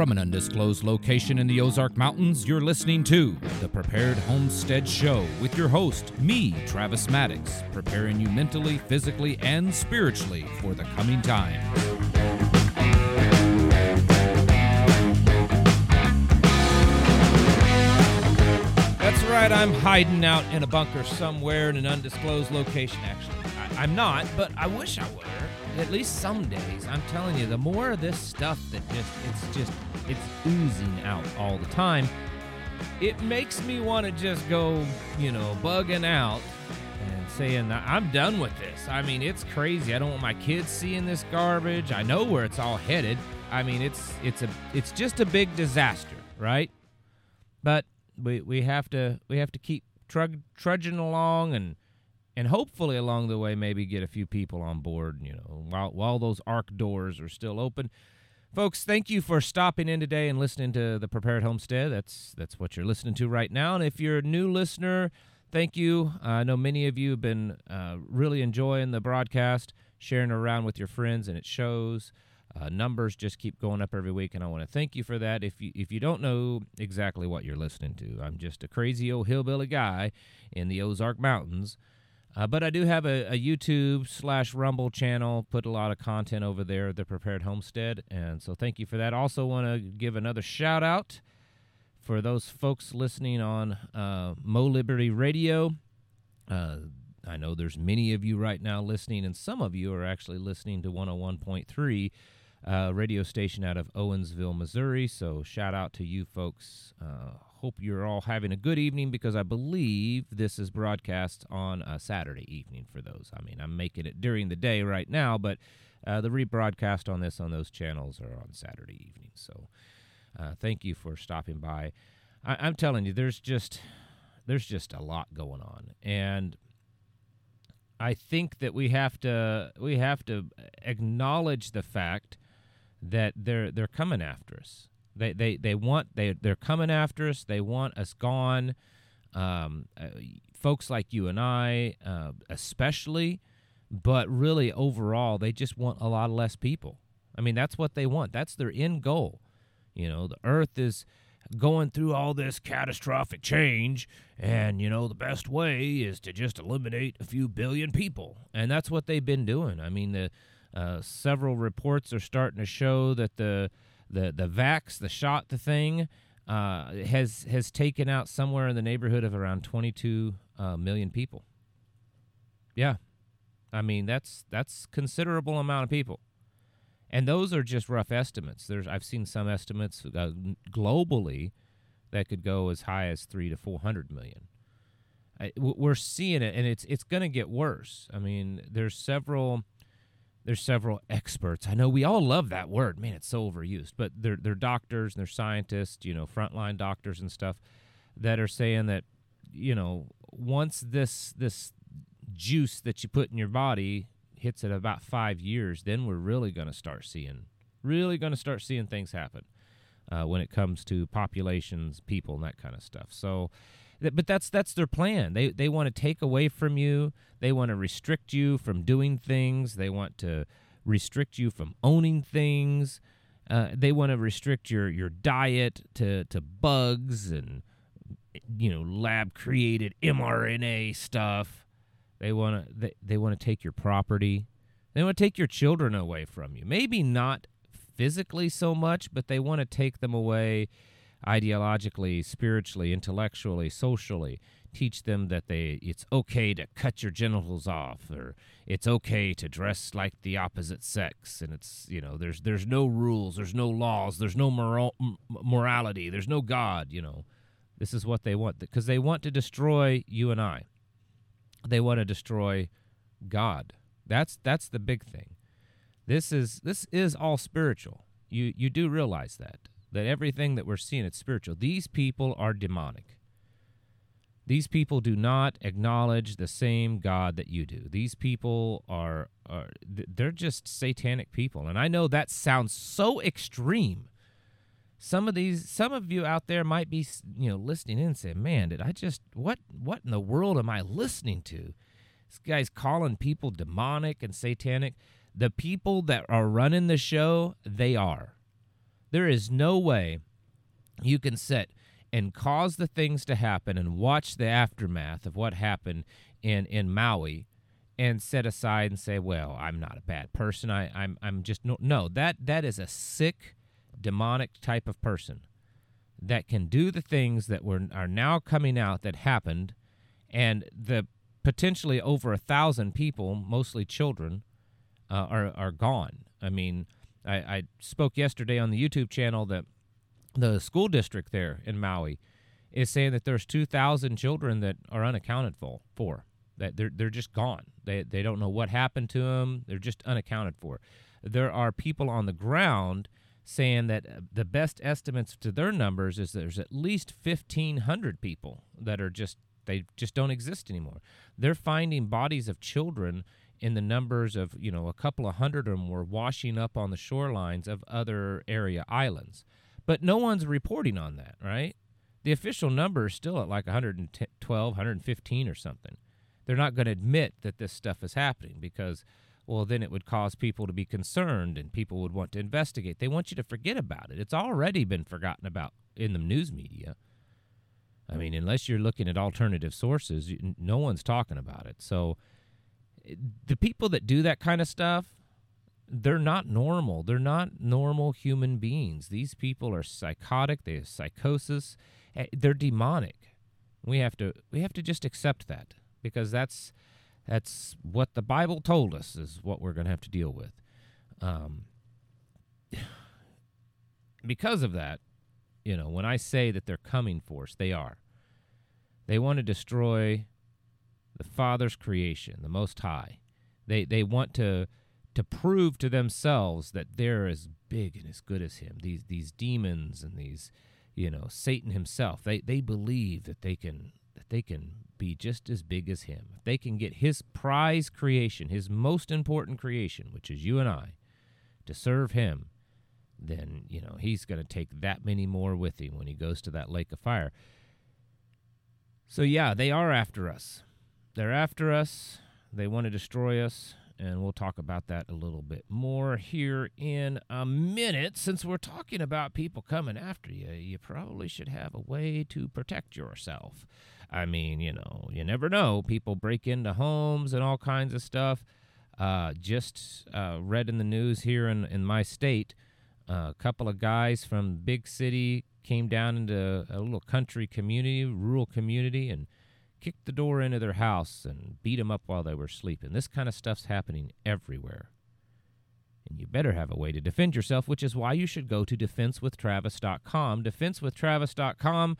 From an undisclosed location in the Ozark Mountains, you're listening to the Prepared Homestead Show with your host, me, Travis Maddox, preparing you mentally, physically, and spiritually for the coming time. That's right, I'm hiding out in a bunker somewhere in an undisclosed location, actually. I'm not, but I wish I were. At least some days. I'm telling you, the more of this stuff that just, it's just, it's oozing out all the time, it makes me want to just go, you know, bugging out and saying I'm done with this. I mean, it's crazy. I don't want my kids seeing this garbage. I know where it's all headed. I mean, it's it's a it's just a big disaster, right? But we we have to we have to keep trug, trudging along and and hopefully along the way maybe get a few people on board you know while while those ark doors are still open folks thank you for stopping in today and listening to the prepared homestead that's that's what you're listening to right now and if you're a new listener thank you i know many of you have been uh, really enjoying the broadcast sharing around with your friends and it shows uh, numbers just keep going up every week, and I want to thank you for that. If you if you don't know exactly what you're listening to, I'm just a crazy old hillbilly guy in the Ozark Mountains. Uh, but I do have a, a YouTube slash Rumble channel. Put a lot of content over there, the Prepared Homestead, and so thank you for that. Also, want to give another shout out for those folks listening on uh, Mo Liberty Radio. Uh, I know there's many of you right now listening, and some of you are actually listening to 101.3 uh, radio station out of Owensville, Missouri. So shout out to you folks. Uh, hope you're all having a good evening because I believe this is broadcast on a Saturday evening for those. I mean, I'm making it during the day right now, but uh, the rebroadcast on this on those channels are on Saturday evening. So uh, thank you for stopping by. I- I'm telling you, there's just there's just a lot going on, and I think that we have to we have to acknowledge the fact that they're they're coming after us. They they they want they they're coming after us. They want us gone. Um, uh, folks like you and I, uh, especially, but really overall, they just want a lot less people. I mean, that's what they want. That's their end goal. You know, the Earth is going through all this catastrophic change, and you know, the best way is to just eliminate a few billion people, and that's what they've been doing. I mean, the uh, several reports are starting to show that the the the vax, the shot, the thing, uh, has has taken out somewhere in the neighborhood of around 22 uh, million people. Yeah, I mean that's that's considerable amount of people, and those are just rough estimates. There's I've seen some estimates uh, globally that could go as high as three to 400 million. I, we're seeing it, and it's it's going to get worse. I mean, there's several there's several experts. I know we all love that word. Man, it's so overused. But they're they're doctors and they're scientists, you know, frontline doctors and stuff that are saying that, you know, once this this juice that you put in your body hits at about five years, then we're really going to start seeing, really going to start seeing things happen uh, when it comes to populations, people, and that kind of stuff. So, but that's that's their plan. They they want to take away from you. They want to restrict you from doing things. They want to restrict you from owning things. Uh, they want to restrict your your diet to to bugs and you know lab created mRNA stuff. They want to they, they want to take your property. They want to take your children away from you. Maybe not physically so much, but they want to take them away ideologically, spiritually, intellectually, socially. Teach them that they it's okay to cut your genitals off, or it's okay to dress like the opposite sex, and it's you know there's there's no rules, there's no laws, there's no moral, morality, there's no God. You know, this is what they want because they want to destroy you and I. They want to destroy God. That's that's the big thing. This is this is all spiritual. You you do realize that that everything that we're seeing is spiritual. These people are demonic. These people do not acknowledge the same God that you do. These people are, are they're just satanic people. And I know that sounds so extreme. Some of these some of you out there might be, you know, listening in and say, "Man, did I just what what in the world am I listening to?" This guy's calling people demonic and satanic. The people that are running the show, they are. There is no way you can sit and cause the things to happen and watch the aftermath of what happened in, in Maui and set aside and say, "Well, I'm not a bad person. I, I'm I'm just no, no. That that is a sick, demonic type of person that can do the things that were are now coming out that happened, and the potentially over a thousand people, mostly children, uh, are are gone. I mean, I, I spoke yesterday on the YouTube channel that the school district there in Maui is saying that there's 2,000 children that are unaccounted for. For that they're they're just gone. They they don't know what happened to them. They're just unaccounted for. There are people on the ground saying that uh, the best estimates to their numbers is there's at least 1500 people that are just they just don't exist anymore. They're finding bodies of children in the numbers of, you know, a couple of hundred of them were washing up on the shorelines of other area islands. But no one's reporting on that, right? The official number is still at like 112, 115 or something. They're not going to admit that this stuff is happening because well then it would cause people to be concerned and people would want to investigate. They want you to forget about it. It's already been forgotten about in the news media. I mean unless you're looking at alternative sources no one's talking about it. So the people that do that kind of stuff they're not normal. They're not normal human beings. These people are psychotic. They have psychosis. Eh, they're demonic. We have to we have to just accept that because that's that's what the Bible told us is what we're going to have to deal with. Um, because of that, you know, when I say that they're coming for us, they are. They want to destroy the Father's creation, the Most High. They they want to to prove to themselves that they're as big and as good as Him. These these demons and these, you know, Satan himself. They they believe that they can that they can be just as big as him. If they can get his prize creation, his most important creation, which is you and I, to serve him, then, you know, he's going to take that many more with him when he goes to that lake of fire. So, yeah, they are after us. They're after us. They want to destroy us and we'll talk about that a little bit more here in a minute. Since we're talking about people coming after you, you probably should have a way to protect yourself. I mean, you know, you never know. People break into homes and all kinds of stuff. Uh, just uh, read in the news here in, in my state, uh, a couple of guys from big city came down into a little country community, rural community, and kicked the door into their house and beat them up while they were sleeping. This kind of stuff's happening everywhere. And you better have a way to defend yourself, which is why you should go to defensewithtravis.com. Defensewithtravis.com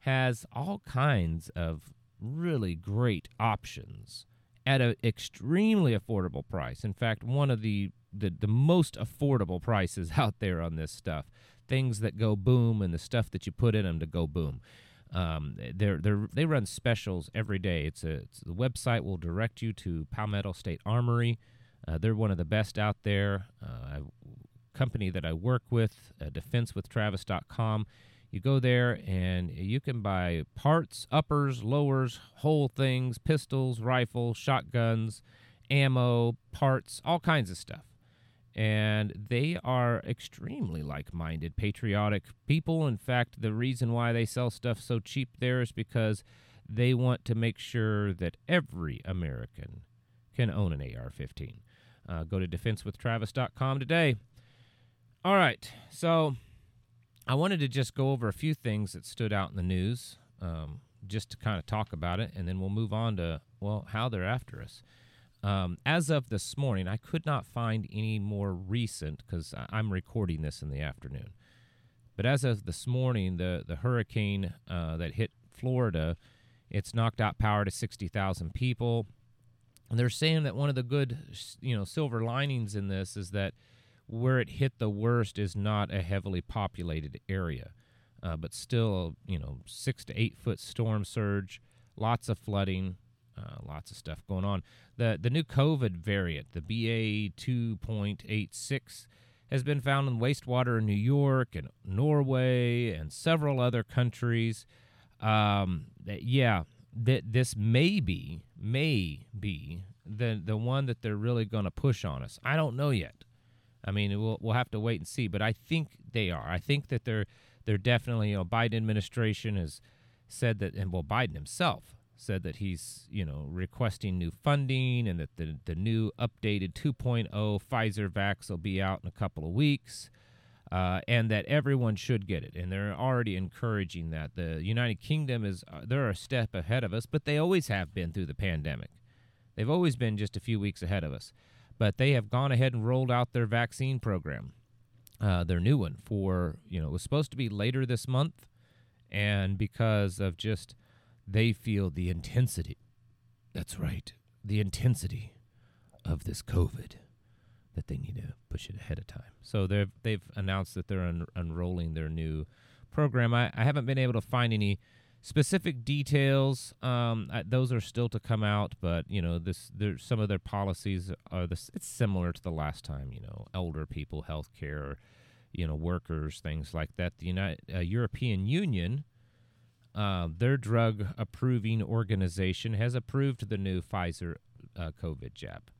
has all kinds of really great options at an extremely affordable price. In fact, one of the, the, the most affordable prices out there on this stuff. Things that go boom and the stuff that you put in them to go boom. Um, they're, they're, they run specials every day. It's a it's, the website will direct you to Palmetto State Armory. Uh, they're one of the best out there. Uh, company that I work with, uh, defensewithtravis.com. You go there and you can buy parts, uppers, lowers, whole things, pistols, rifles, shotguns, ammo, parts, all kinds of stuff and they are extremely like-minded patriotic people. In fact the reason why they sell stuff so cheap there is because they want to make sure that every american can own an ar-15 uh, go to defensewithtravis.com today. All right so i wanted to just go over a few things that stood out in the news um, just to kind of talk about it and then we'll move on to well how they're after us um, as of this morning, I could not find any more recent because I'm recording this in the afternoon. But as of this morning, the the hurricane uh, that hit Florida, it's knocked out power to 60,000 people. And they're saying that one of the good, you know, silver linings in this is that where it hit the worst is not a heavily populated area, uh, but still, you know, six to eight foot storm surge, lots of flooding, uh, lots of stuff going on. The the new COVID variant, the BA two point eight six, has been found in wastewater in New York and Norway and several other countries. Um, yeah, that this may be may be the the one that they're really going to push on us. I don't know yet. I mean, we'll we'll have to wait and see, but I think they are. I think that they're they're definitely, you know, Biden administration has said that and well Biden himself said that he's, you know, requesting new funding and that the the new updated 2.0 Pfizer vax will be out in a couple of weeks. Uh, and that everyone should get it. And they're already encouraging that. The United Kingdom is uh, they're a step ahead of us, but they always have been through the pandemic. They've always been just a few weeks ahead of us. But they have gone ahead and rolled out their vaccine program, uh, their new one for you know it was supposed to be later this month, and because of just they feel the intensity. That's right, the intensity of this COVID that they need to push it ahead of time. So they've they've announced that they're un- unrolling their new program. I, I haven't been able to find any specific details. Um, I, those are still to come out, but you know this there some of their policies are this. It's similar to the last time. You know, elder people, healthcare, you know, workers, things like that. The United uh, European Union. Uh, their drug approving organization has approved the new Pfizer uh, COVID jab,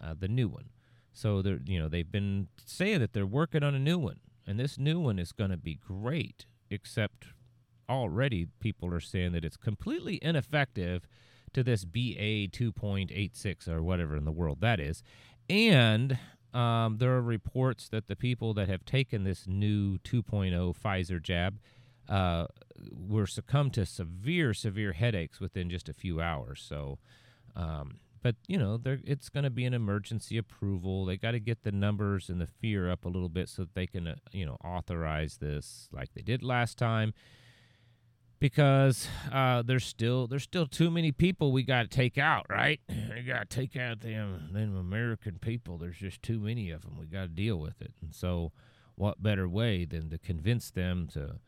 uh, the new one. So they're you know they've been saying that they're working on a new one, and this new one is going to be great. Except already people are saying that it's completely ineffective to this BA 2.86 or whatever in the world that is, and um, there are reports that the people that have taken this new 2.0 Pfizer jab uh, were succumbed to severe, severe headaches within just a few hours. So. Um, but you know it's going to be an emergency approval. They got to get the numbers and the fear up a little bit so that they can uh, you know authorize this like they did last time. Because uh, there's still there's still too many people we got to take out right? We got to take out them them american people. There's just too many of them we got to deal with it. And so what better way than to convince them to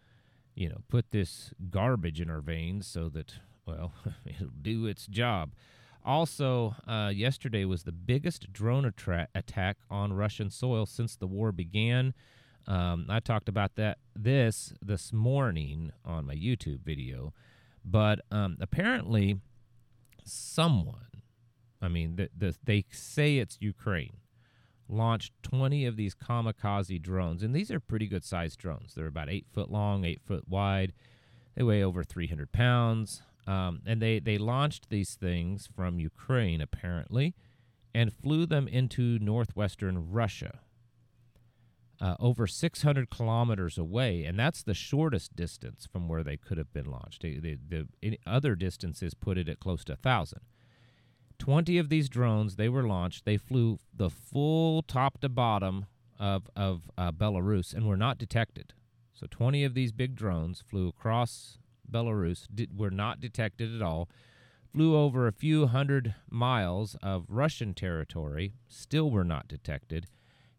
you know put this garbage in our veins so that well it'll do its job. Also, uh, yesterday was the biggest drone attra- attack on Russian soil since the war began. Um, I talked about that this this morning on my YouTube video, but um, apparently, someone, I mean, the, the, they say it's Ukraine, launched 20 of these kamikaze drones, and these are pretty good sized drones. They're about eight foot long, eight foot wide. They weigh over 300 pounds. Um, and they, they launched these things from Ukraine, apparently, and flew them into northwestern Russia, uh, over 600 kilometers away. And that's the shortest distance from where they could have been launched. The, the, the other distances put it at close to 1,000. 20 of these drones, they were launched. They flew the full top to bottom of, of uh, Belarus and were not detected. So 20 of these big drones flew across Belarus, did, were not detected at all. Flew over a few hundred miles of Russian territory, still were not detected.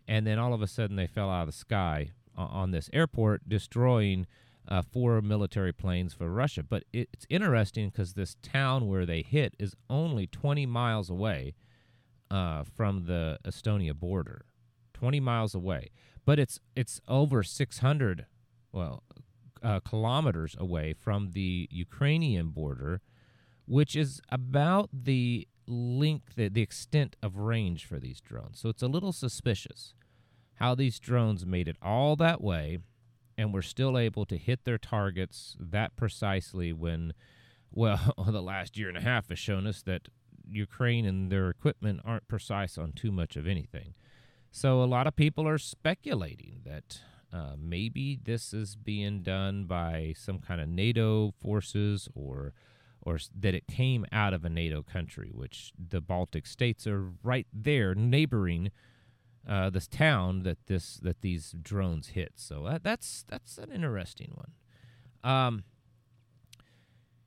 And then all of a sudden they fell out of the sky on this airport, destroying uh, four military planes for Russia. But it's interesting because this town where they hit is only 20 miles away uh, from the Estonia border. 20 miles away. But it's it's over 600, well, uh, kilometers away from the Ukrainian border, which is about the length, the, the extent of range for these drones. So it's a little suspicious how these drones made it all that way and were still able to hit their targets that precisely when, well, the last year and a half has shown us that Ukraine and their equipment aren't precise on too much of anything. So a lot of people are speculating that uh, maybe this is being done by some kind of NATO forces or or that it came out of a NATO country, which the Baltic states are right there neighboring uh, this town that this that these drones hit. So that, that's that's an interesting one. Um,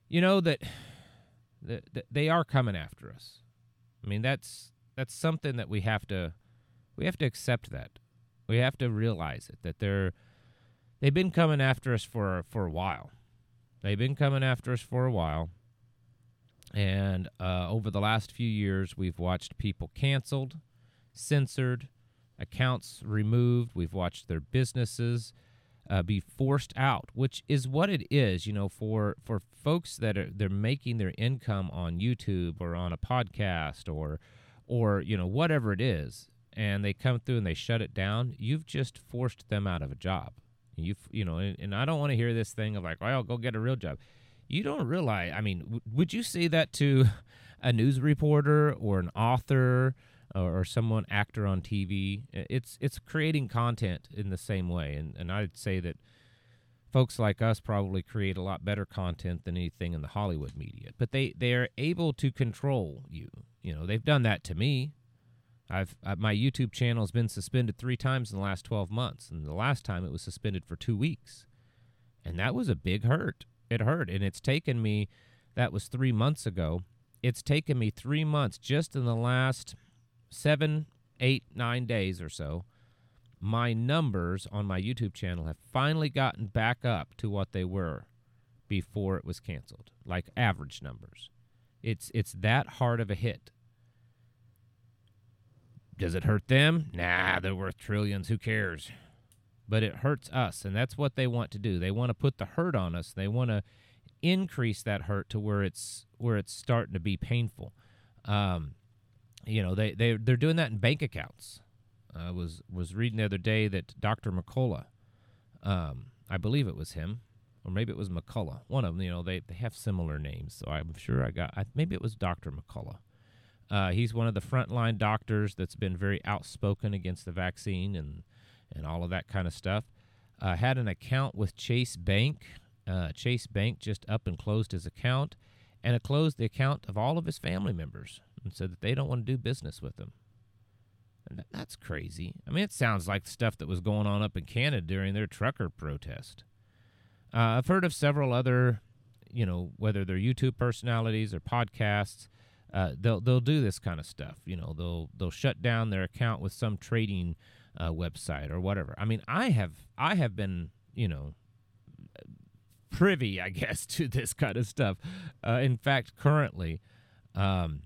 you know that, that, that they are coming after us. I mean that's that's something that we have to we have to accept that. We have to realize it that they're they've been coming after us for for a while. They've been coming after us for a while. And uh, over the last few years, we've watched people canceled, censored, accounts removed. We've watched their businesses uh, be forced out, which is what it is. You know, for for folks that are they're making their income on YouTube or on a podcast or or you know whatever it is, and they come through and they shut it down. You've just forced them out of a job. You you know, and, and I don't want to hear this thing of like, well, go get a real job. You don't realize. I mean, w- would you say that to a news reporter or an author? Or, or someone actor on TV. It's it's creating content in the same way, and and I'd say that folks like us probably create a lot better content than anything in the Hollywood media. But they they are able to control you. You know, they've done that to me. I've my YouTube channel has been suspended three times in the last 12 months, and the last time it was suspended for two weeks, and that was a big hurt. It hurt, and it's taken me. That was three months ago. It's taken me three months just in the last seven, eight, nine days or so, my numbers on my YouTube channel have finally gotten back up to what they were before it was canceled, like average numbers. It's it's that hard of a hit. Does it hurt them? Nah, they're worth trillions. Who cares? But it hurts us, and that's what they want to do. They want to put the hurt on us. They want to increase that hurt to where it's where it's starting to be painful. Um, you know they they they're doing that in bank accounts. I was was reading the other day that Dr. McCullough, um, I believe it was him, or maybe it was McCullough. One of them, you know, they they have similar names, so I'm sure I got. I, maybe it was Dr. McCullough. Uh, he's one of the frontline doctors that's been very outspoken against the vaccine and and all of that kind of stuff. Uh, had an account with Chase Bank. Uh, Chase Bank just up and closed his account, and it closed the account of all of his family members and said that they don't want to do business with them. And that's crazy. I mean, it sounds like stuff that was going on up in Canada during their trucker protest. Uh, I've heard of several other, you know, whether they're YouTube personalities or podcasts, uh, they'll they'll do this kind of stuff. You know, they'll they'll shut down their account with some trading uh, website or whatever. I mean, I have I have been, you know, privy, I guess, to this kind of stuff. Uh, in fact, currently. Um,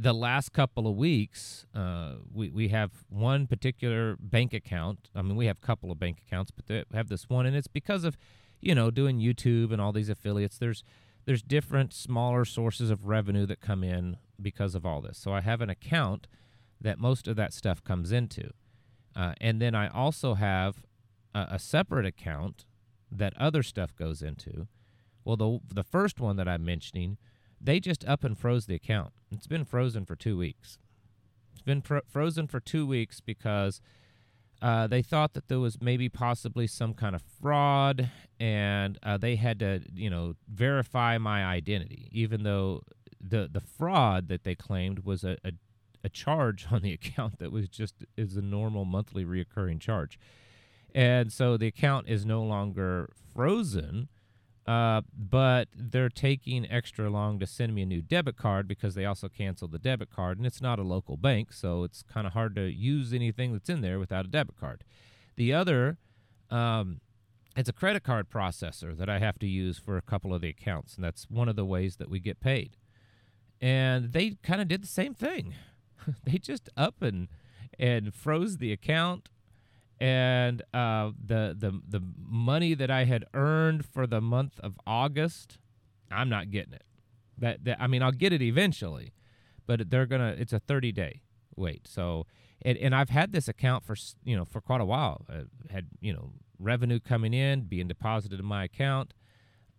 the last couple of weeks, uh, we, we have one particular bank account. I mean, we have a couple of bank accounts, but they have this one, and it's because of, you know, doing YouTube and all these affiliates. There's there's different smaller sources of revenue that come in because of all this. So I have an account that most of that stuff comes into, uh, and then I also have a, a separate account that other stuff goes into. Well, the the first one that I'm mentioning they just up and froze the account. It's been frozen for two weeks. It's been fro- frozen for two weeks because uh, they thought that there was maybe possibly some kind of fraud, and uh, they had to, you know, verify my identity, even though the the fraud that they claimed was a, a, a charge on the account that was just is a normal monthly reoccurring charge, and so the account is no longer frozen uh, but they're taking extra long to send me a new debit card because they also canceled the debit card, and it's not a local bank, so it's kind of hard to use anything that's in there without a debit card. The other, um, it's a credit card processor that I have to use for a couple of the accounts, and that's one of the ways that we get paid. And they kind of did the same thing. they just up and and froze the account and uh, the the the money that I had earned for the month of August, I'm not getting it. That, that I mean, I'll get it eventually, but they're gonna. It's a 30 day wait. So, and, and I've had this account for you know for quite a while. I had you know revenue coming in, being deposited in my account,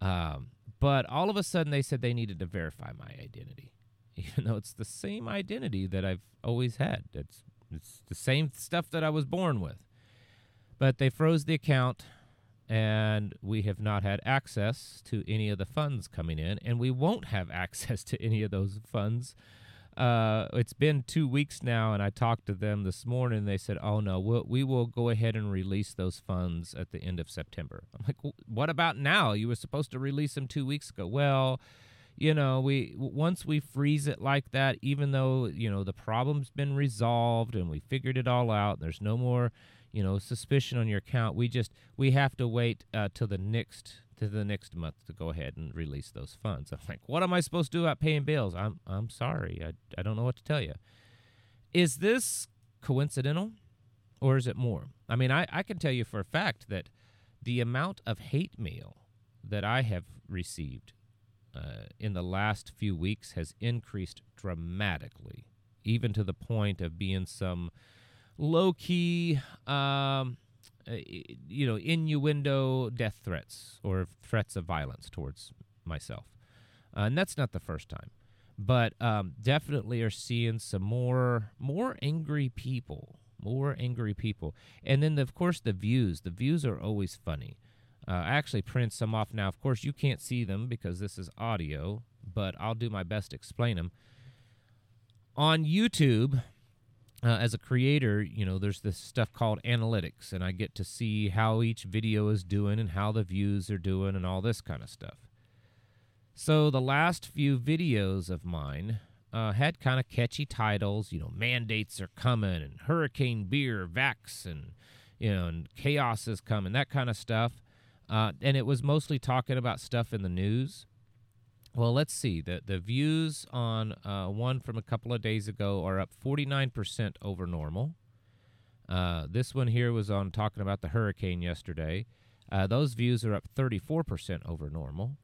um, but all of a sudden they said they needed to verify my identity, even though it's the same identity that I've always had. It's it's the same stuff that I was born with. But they froze the account, and we have not had access to any of the funds coming in, and we won't have access to any of those funds. Uh, it's been two weeks now, and I talked to them this morning. They said, "Oh no, we'll, we will go ahead and release those funds at the end of September." I'm like, "What about now? You were supposed to release them two weeks ago." Well, you know, we once we freeze it like that, even though you know the problem's been resolved and we figured it all out, there's no more you know suspicion on your account. We just we have to wait uh, till the next to the next month to go ahead and release those funds. I'm like what am i supposed to do about paying bills? I'm i'm sorry. I, I don't know what to tell you is this coincidental or is it more? I mean i, I can tell you for a fact that the amount of hate mail that I have received uh, in the last few weeks has increased dramatically, even to the point of being some low key, um, uh, you know, innuendo death threats or threats of violence towards myself. Uh, and that's not the first time. But um, definitely are seeing some more more angry people, more angry people, and then the, of course the views. The views are always funny. Uh, I actually print some off now. Of course, you can't see them because this is audio, but I'll do my best to explain them. On YouTube, uh, as a creator, you know, there's this stuff called analytics, and I get to see how each video is doing and how the views are doing and all this kind of stuff. So the last few videos of mine uh, had kind of catchy titles, you know, mandates are coming and hurricane beer, vax, and you know, and chaos is coming, that kind of stuff. Uh, and it was mostly talking about stuff in the news. Well, let's see. The, the views on uh, one from a couple of days ago are up 49% over normal. Uh, this one here was on talking about the hurricane yesterday. Uh, those views are up 34% over normal.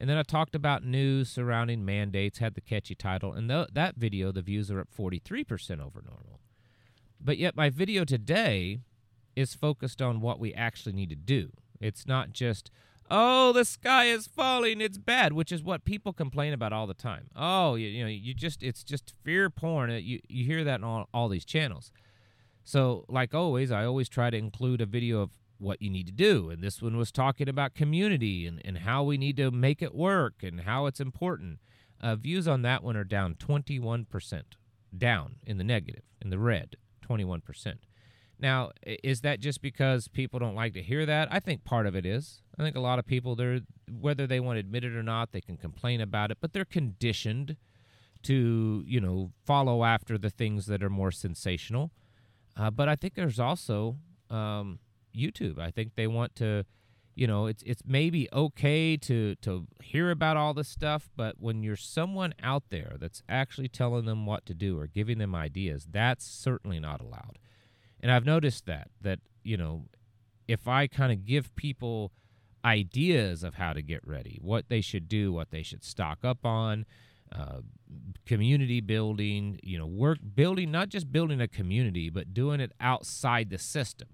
And then I talked about news surrounding mandates, had the catchy title, and th- that video, the views are up 43% over normal. But yet, my video today is focused on what we actually need to do. It's not just, oh, the sky is falling, it's bad, which is what people complain about all the time. Oh, you, you know, you just, it's just fear porn. You, you hear that on all, all these channels. So, like always, I always try to include a video of what you need to do. And this one was talking about community and, and how we need to make it work and how it's important. Uh, views on that one are down 21%, down in the negative, in the red, 21%. Now, is that just because people don't like to hear that? I think part of it is. I think a lot of people, they're whether they want to admit it or not, they can complain about it, but they're conditioned to, you know, follow after the things that are more sensational. Uh, but I think there's also um, YouTube. I think they want to, you know, it's it's maybe okay to to hear about all this stuff, but when you're someone out there that's actually telling them what to do or giving them ideas, that's certainly not allowed. And I've noticed that that you know, if I kind of give people ideas of how to get ready, what they should do, what they should stock up on, uh, community building, you know, work building, not just building a community, but doing it outside the system.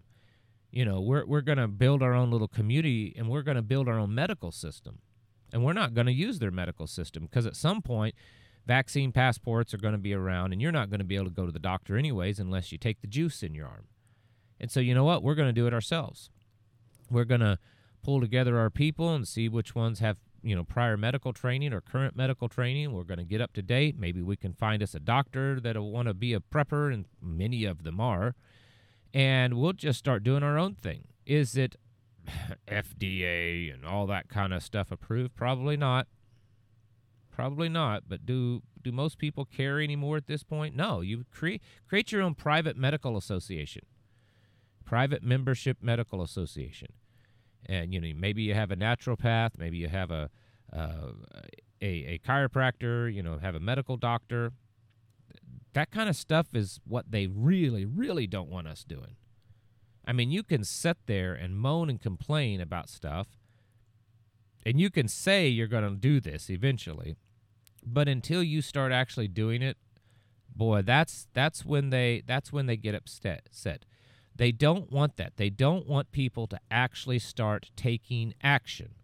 You know, we're, we're going to build our own little community and we're going to build our own medical system. And we're not going to use their medical system because at some point, Vaccine passports are going to be around, and you're not going to be able to go to the doctor anyways unless you take the juice in your arm. And so, you know what? We're going to do it ourselves. We're going to pull together our people and see which ones have you know prior medical training or current medical training we're going to get up to date maybe we can find us a doctor that'll want to be a prepper and many of them are and we'll just start doing our own thing is it fda and all that kind of stuff approved probably not Probably not, but do do most people care anymore at this point? No, you create create your own private medical association. Private membership medical association. And you know, maybe you have a naturopath, maybe you have a uh, a, a chiropractor, you know, have a medical doctor. That kind of stuff is what they really, really don't want us doing. I mean, you can sit there and moan and complain about stuff, and you can say you're going to do this eventually, but until you start actually doing it, boy, that's that's when they that's when they get upset. Set. They don't want that. They don't want people to actually start taking action.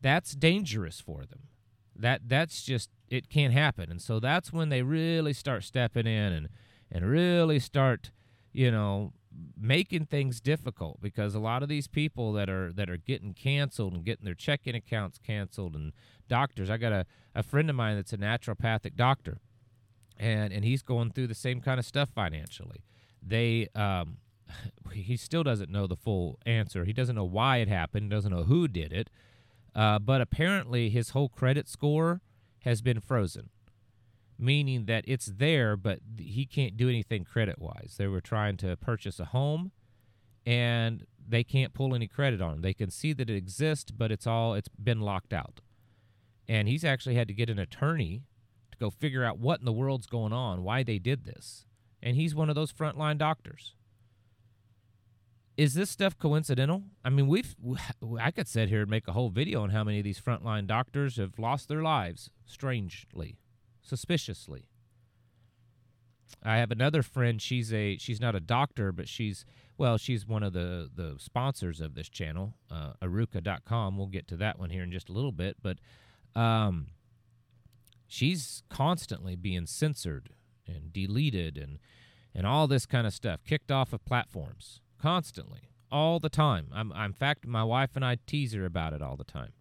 That's dangerous for them. That that's just it can't happen. And so that's when they really start stepping in and and really start, you know, making things difficult because a lot of these people that are that are getting canceled and getting their checking accounts canceled and doctors. I got a, a friend of mine that's a naturopathic doctor, and and he's going through the same kind of stuff financially. They um, he still doesn't know the full answer. He doesn't know why it happened. Doesn't know who did it. Uh, but apparently, his whole credit score has been frozen, meaning that it's there, but he can't do anything credit wise. They were trying to purchase a home, and they can't pull any credit on. Them. They can see that it exists, but it's all it's been locked out and he's actually had to get an attorney to go figure out what in the world's going on, why they did this. And he's one of those frontline doctors. is this stuff coincidental? I mean, we've I could sit here and make a whole video on how many of these frontline doctors have lost their lives strangely, suspiciously. I have another friend. She's a she's not a doctor, but she's well, she's one of the the sponsors of this channel, uh, Aruka.com. We'll get to that one here in just a little bit, but um, she's constantly being censored and deleted and and all this kind of stuff, kicked off of platforms constantly, all the time. I'm, I'm in fact, my wife and I tease her about it all the time.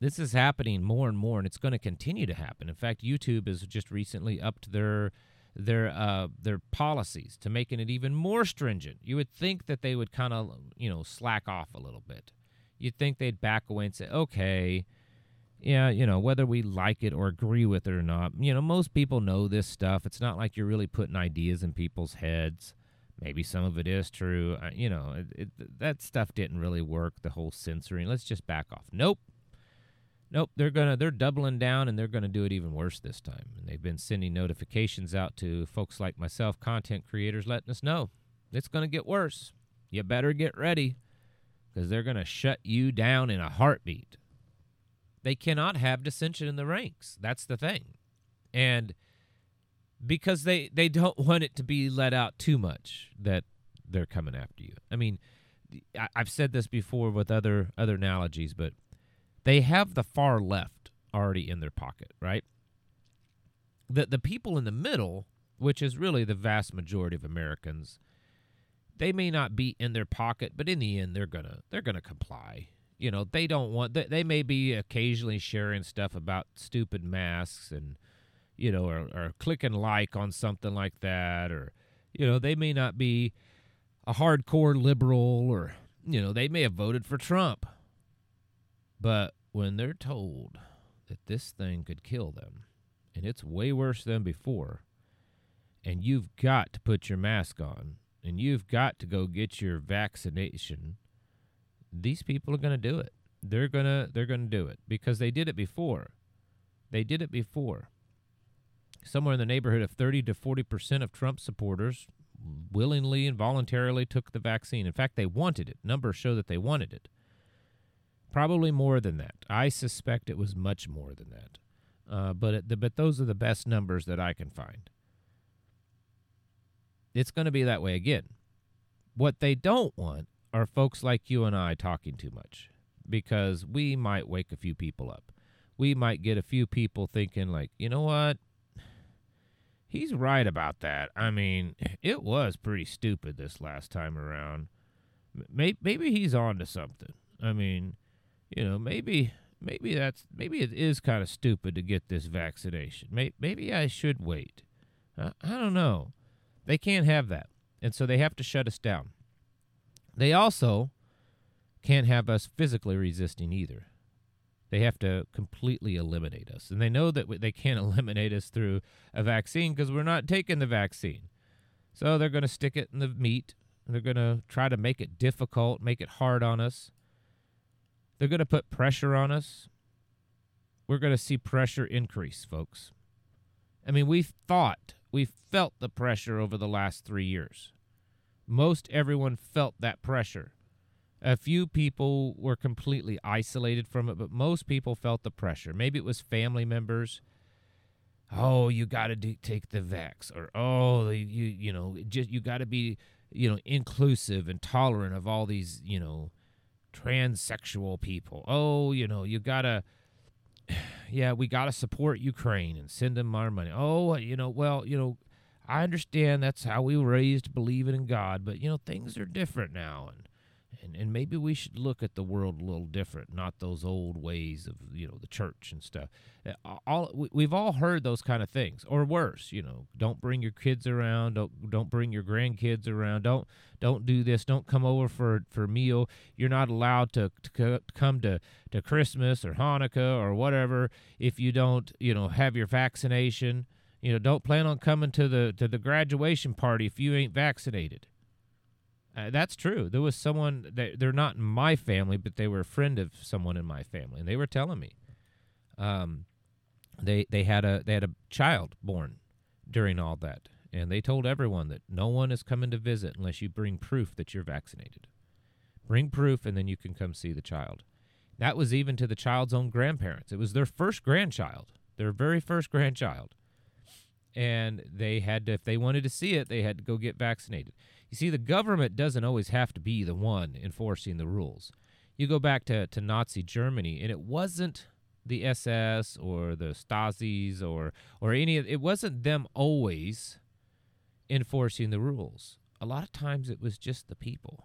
This is happening more and more, and it's going to continue to happen. In fact, YouTube has just recently upped their their uh, their policies to making it even more stringent. You would think that they would kind of you know slack off a little bit. You'd think they'd back away and say, okay, yeah, you know, whether we like it or agree with it or not, you know, most people know this stuff. It's not like you're really putting ideas in people's heads. Maybe some of it is true. Uh, you know, it, it, that stuff didn't really work. The whole censoring. Let's just back off. Nope. Nope, they're gonna they're doubling down and they're gonna do it even worse this time. And they've been sending notifications out to folks like myself, content creators, letting us know it's gonna get worse. You better get ready because they're gonna shut you down in a heartbeat. They cannot have dissension in the ranks. That's the thing, and because they they don't want it to be let out too much that they're coming after you. I mean, I've said this before with other other analogies, but they have the far left already in their pocket, right? The the people in the middle, which is really the vast majority of Americans, they may not be in their pocket, but in the end they're gonna they're gonna comply. You know, they don't want they, they may be occasionally sharing stuff about stupid masks and you know, or, or clicking like on something like that, or you know, they may not be a hardcore liberal, or you know, they may have voted for Trump, but when they're told that this thing could kill them, and it's way worse than before, and you've got to put your mask on, and you've got to go get your vaccination, these people are going to do it. They're going to they're going to do it because they did it before. They did it before. Somewhere in the neighborhood of 30 to 40% of Trump supporters willingly and voluntarily took the vaccine. In fact, they wanted it. Numbers show that they wanted it. Probably more than that. I suspect it was much more than that. Uh, but it, but those are the best numbers that I can find. It's going to be that way again. What they don't want are folks like you and I talking too much because we might wake a few people up. We might get a few people thinking like, you know what? He's right about that. I mean, it was pretty stupid this last time around. Maybe, maybe he's on to something. I mean, you know, maybe maybe that's maybe it is kind of stupid to get this vaccination. Maybe, maybe I should wait. I, I don't know. They can't have that, and so they have to shut us down. They also can't have us physically resisting either. They have to completely eliminate us, and they know that they can't eliminate us through a vaccine because we're not taking the vaccine. So they're going to stick it in the meat. And They're going to try to make it difficult, make it hard on us. They're going to put pressure on us. We're going to see pressure increase, folks. I mean, we've thought, we've felt the pressure over the last three years. Most everyone felt that pressure. A few people were completely isolated from it, but most people felt the pressure. Maybe it was family members. Oh, you got to take the vax, or oh, you you know, just you got to be you know inclusive and tolerant of all these you know transsexual people. Oh, you know, you gotta, yeah, we gotta support Ukraine and send them our money. Oh, you know, well, you know, I understand that's how we were raised, believing in God, but you know, things are different now, and and, and maybe we should look at the world a little different, not those old ways of you know the church and stuff. Uh, all we've all heard those kind of things, or worse, you know, don't bring your kids around, don't don't bring your grandkids around, don't don't do this, don't come over for for meal. You're not allowed to, to come to to Christmas or Hanukkah or whatever if you don't you know have your vaccination. You know, don't plan on coming to the to the graduation party if you ain't vaccinated uh, that's true. There was someone that they're not in my family, but they were a friend of someone in my family, and they were telling me, um, they they had a they had a child born during all that, and they told everyone that no one is coming to visit unless you bring proof that you're vaccinated. Bring proof, and then you can come see the child. That was even to the child's own grandparents. It was their first grandchild, their very first grandchild. And they had to, if they wanted to see it, they had to go get vaccinated. You see, the government doesn't always have to be the one enforcing the rules. You go back to, to Nazi Germany, and it wasn't the SS or the Stasi's or or any of it wasn't them always enforcing the rules. A lot of times it was just the people.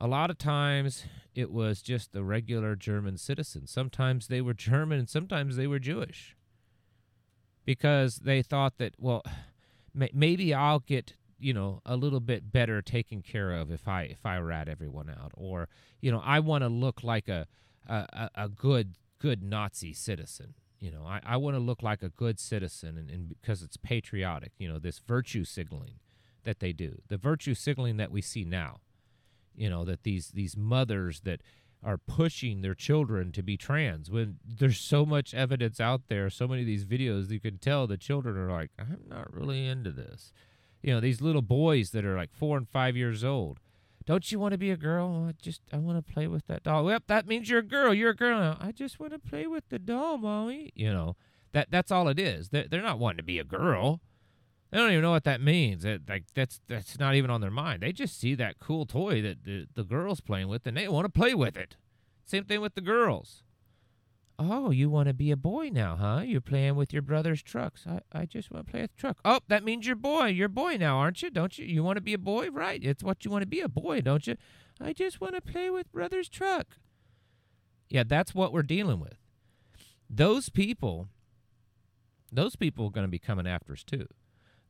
A lot of times it was just the regular German citizens. Sometimes they were German and sometimes they were Jewish. Because they thought that, well, maybe I'll get, you know, a little bit better taken care of if I if I rat everyone out or, you know, I want to look like a a, a good good Nazi citizen. You know, I, I want to look like a good citizen and, and because it's patriotic, you know, this virtue signaling that they do. The virtue signaling that we see now you know that these these mothers that are pushing their children to be trans when there's so much evidence out there so many of these videos you can tell the children are like i'm not really into this you know these little boys that are like four and five years old don't you want to be a girl oh, i just i want to play with that doll yep that means you're a girl you're a girl i just want to play with the doll mommy you know that that's all it is they're, they're not wanting to be a girl they don't even know what that means. Like that's that's not even on their mind. They just see that cool toy that the, the girls playing with, and they want to play with it. Same thing with the girls. Oh, you want to be a boy now, huh? You're playing with your brother's trucks. I, I just want to play with the truck. Oh, that means you're boy. You're a boy now, aren't you? Don't you? You want to be a boy, right? It's what you want to be a boy, don't you? I just want to play with brother's truck. Yeah, that's what we're dealing with. Those people, those people are going to be coming after us too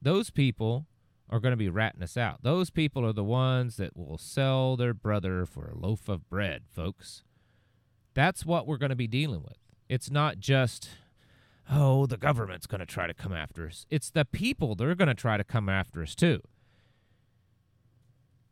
those people are going to be ratting us out. Those people are the ones that will sell their brother for a loaf of bread, folks. That's what we're going to be dealing with. It's not just, oh, the government's going to try to come after us. It's the people that are going to try to come after us, too.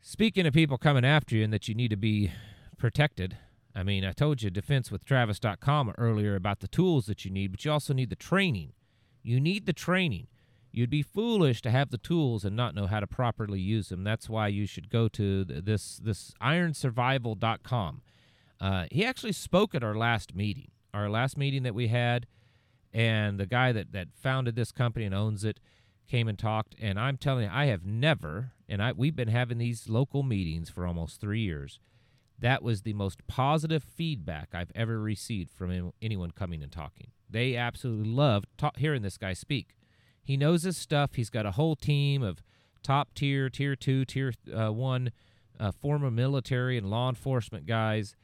Speaking of people coming after you and that you need to be protected, I mean, I told you defensewithtravis.com earlier about the tools that you need, but you also need the training. You need the training. You'd be foolish to have the tools and not know how to properly use them. That's why you should go to this this ironsurvival.com. Uh, he actually spoke at our last meeting, our last meeting that we had, and the guy that that founded this company and owns it came and talked. And I'm telling you, I have never, and I we've been having these local meetings for almost three years. That was the most positive feedback I've ever received from anyone coming and talking. They absolutely loved ta- hearing this guy speak. He knows his stuff. He's got a whole team of top tier, tier two, tier uh, one uh, former military and law enforcement guys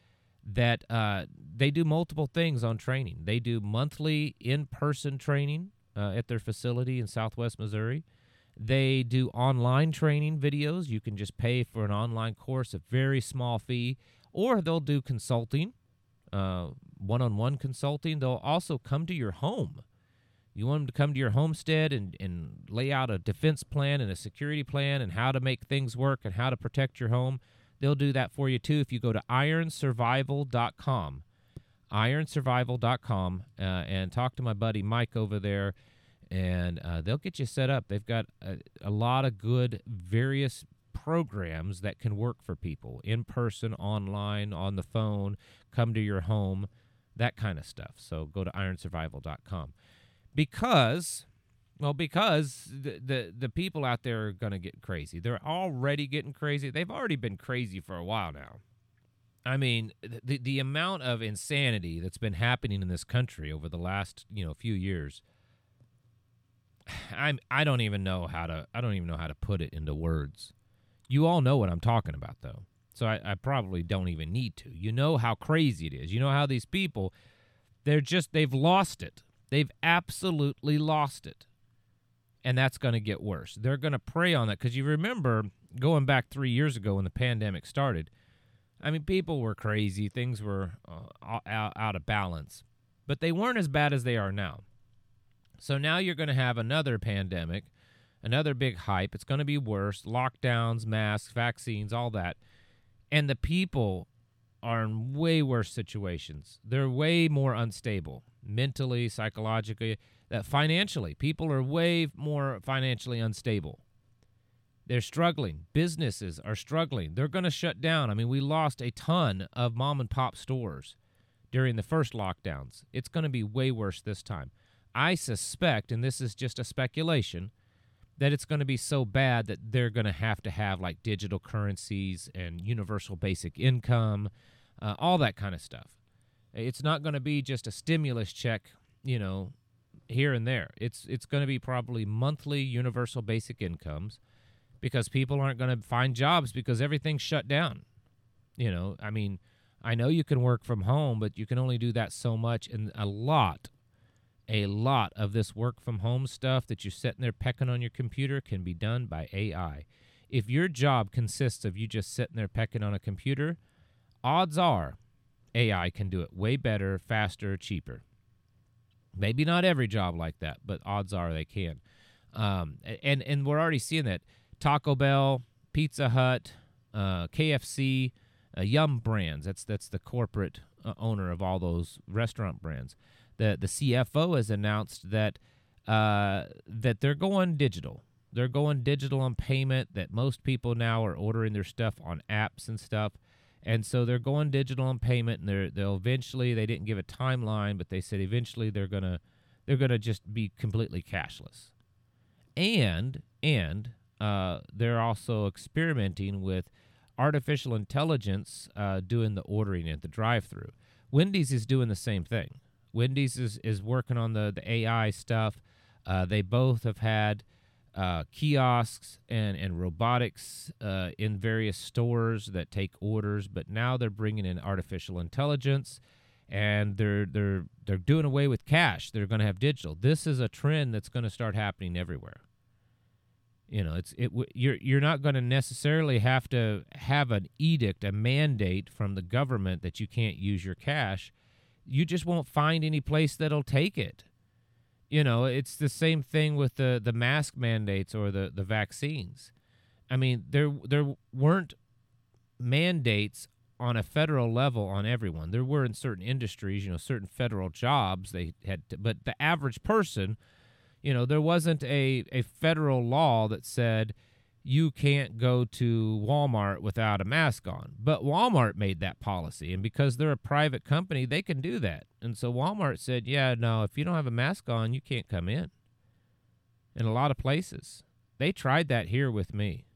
that uh, they do multiple things on training. They do monthly in person training uh, at their facility in southwest Missouri. They do online training videos. You can just pay for an online course, a very small fee, or they'll do consulting, one on one consulting. They'll also come to your home you want them to come to your homestead and, and lay out a defense plan and a security plan and how to make things work and how to protect your home. They'll do that for you too if you go to ironsurvival.com. Ironsurvival.com uh, and talk to my buddy Mike over there, and uh, they'll get you set up. They've got a, a lot of good, various programs that can work for people in person, online, on the phone, come to your home, that kind of stuff. So go to ironsurvival.com because well because the the, the people out there are going to get crazy. They're already getting crazy. They've already been crazy for a while now. I mean the the amount of insanity that's been happening in this country over the last you know few years i'm i don't even know how to i don't even know how to put it into words. You all know what i'm talking about though. So I, I probably don't even need to. You know how crazy it is. You know how these people they're just they've lost it. They've absolutely lost it. And that's going to get worse. They're going to prey on that because you remember going back three years ago when the pandemic started. I mean, people were crazy. Things were uh, out, out of balance, but they weren't as bad as they are now. So now you're going to have another pandemic, another big hype. It's going to be worse lockdowns, masks, vaccines, all that. And the people are in way worse situations. They're way more unstable mentally, psychologically, that financially. People are way more financially unstable. They're struggling. Businesses are struggling. They're going to shut down. I mean, we lost a ton of mom and pop stores during the first lockdowns. It's going to be way worse this time. I suspect, and this is just a speculation, that it's going to be so bad that they're going to have to have like digital currencies and universal basic income, uh, all that kind of stuff. It's not going to be just a stimulus check, you know, here and there. It's it's going to be probably monthly universal basic incomes because people aren't going to find jobs because everything's shut down. You know, I mean, I know you can work from home, but you can only do that so much and a lot a lot of this work from home stuff that you're sitting there pecking on your computer can be done by AI. If your job consists of you just sitting there pecking on a computer, odds are AI can do it way better, faster, cheaper. Maybe not every job like that, but odds are they can. Um, and and we're already seeing that Taco Bell, Pizza Hut, uh, KFC, uh, Yum Brands. That's that's the corporate uh, owner of all those restaurant brands the the CFO has announced that uh, that they're going digital. They're going digital on payment. That most people now are ordering their stuff on apps and stuff, and so they're going digital on payment. And they're they'll eventually. They didn't give a timeline, but they said eventually they're gonna they're gonna just be completely cashless. And and uh, they're also experimenting with artificial intelligence uh, doing the ordering at the drive-through. Wendy's is doing the same thing. Wendy's is, is working on the, the AI stuff. Uh, they both have had uh, kiosks and, and robotics uh, in various stores that take orders, but now they're bringing in artificial intelligence and they're they're they're doing away with cash. They're going to have digital. This is a trend that's going to start happening everywhere. You know, it's it you're you're not going to necessarily have to have an edict, a mandate from the government that you can't use your cash you just won't find any place that'll take it. You know, it's the same thing with the the mask mandates or the the vaccines. I mean, there there weren't mandates on a federal level on everyone. There were in certain industries, you know, certain federal jobs they had, to, but the average person, you know, there wasn't a a federal law that said you can't go to Walmart without a mask on. But Walmart made that policy. And because they're a private company, they can do that. And so Walmart said, yeah, no, if you don't have a mask on, you can't come in. In a lot of places. They tried that here with me.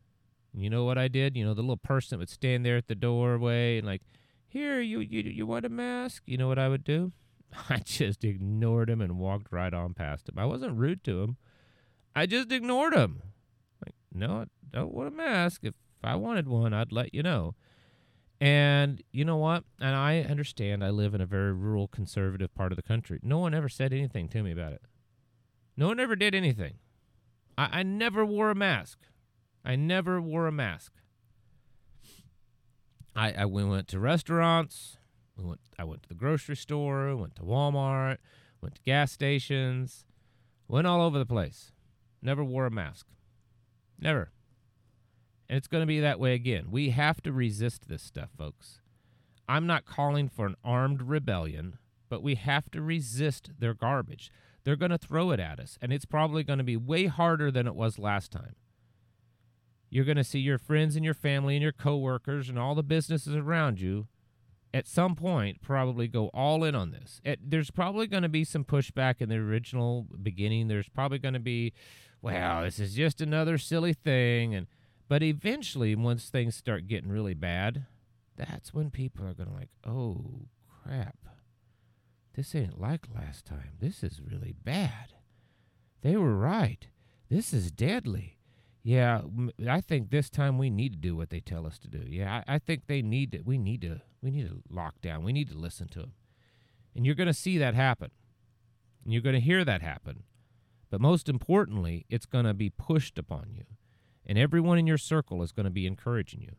You know what I did? You know, the little person would stand there at the doorway and like, here, you, you, you want a mask? You know what I would do? I just ignored him and walked right on past him. I wasn't rude to him. I just ignored him. No, I don't want a mask. If I wanted one, I'd let you know. And you know what? And I understand I live in a very rural, conservative part of the country. No one ever said anything to me about it. No one ever did anything. I, I never wore a mask. I never wore a mask. I, I we went to restaurants. We went, I went to the grocery store. Went to Walmart. Went to gas stations. Went all over the place. Never wore a mask. Never. And it's going to be that way again. We have to resist this stuff, folks. I'm not calling for an armed rebellion, but we have to resist their garbage. They're going to throw it at us, and it's probably going to be way harder than it was last time. You're going to see your friends and your family and your coworkers and all the businesses around you at some point probably go all in on this. It, there's probably going to be some pushback in the original beginning. There's probably going to be, well, this is just another silly thing. And but eventually, once things start getting really bad, that's when people are going to like, oh crap, this ain't like last time. This is really bad. They were right. This is deadly. Yeah, I think this time we need to do what they tell us to do. Yeah, I, I think they need to. We need to. We need to lock down. We need to listen to them, and you're going to see that happen. And you're going to hear that happen but most importantly, it's going to be pushed upon you. And everyone in your circle is going to be encouraging you.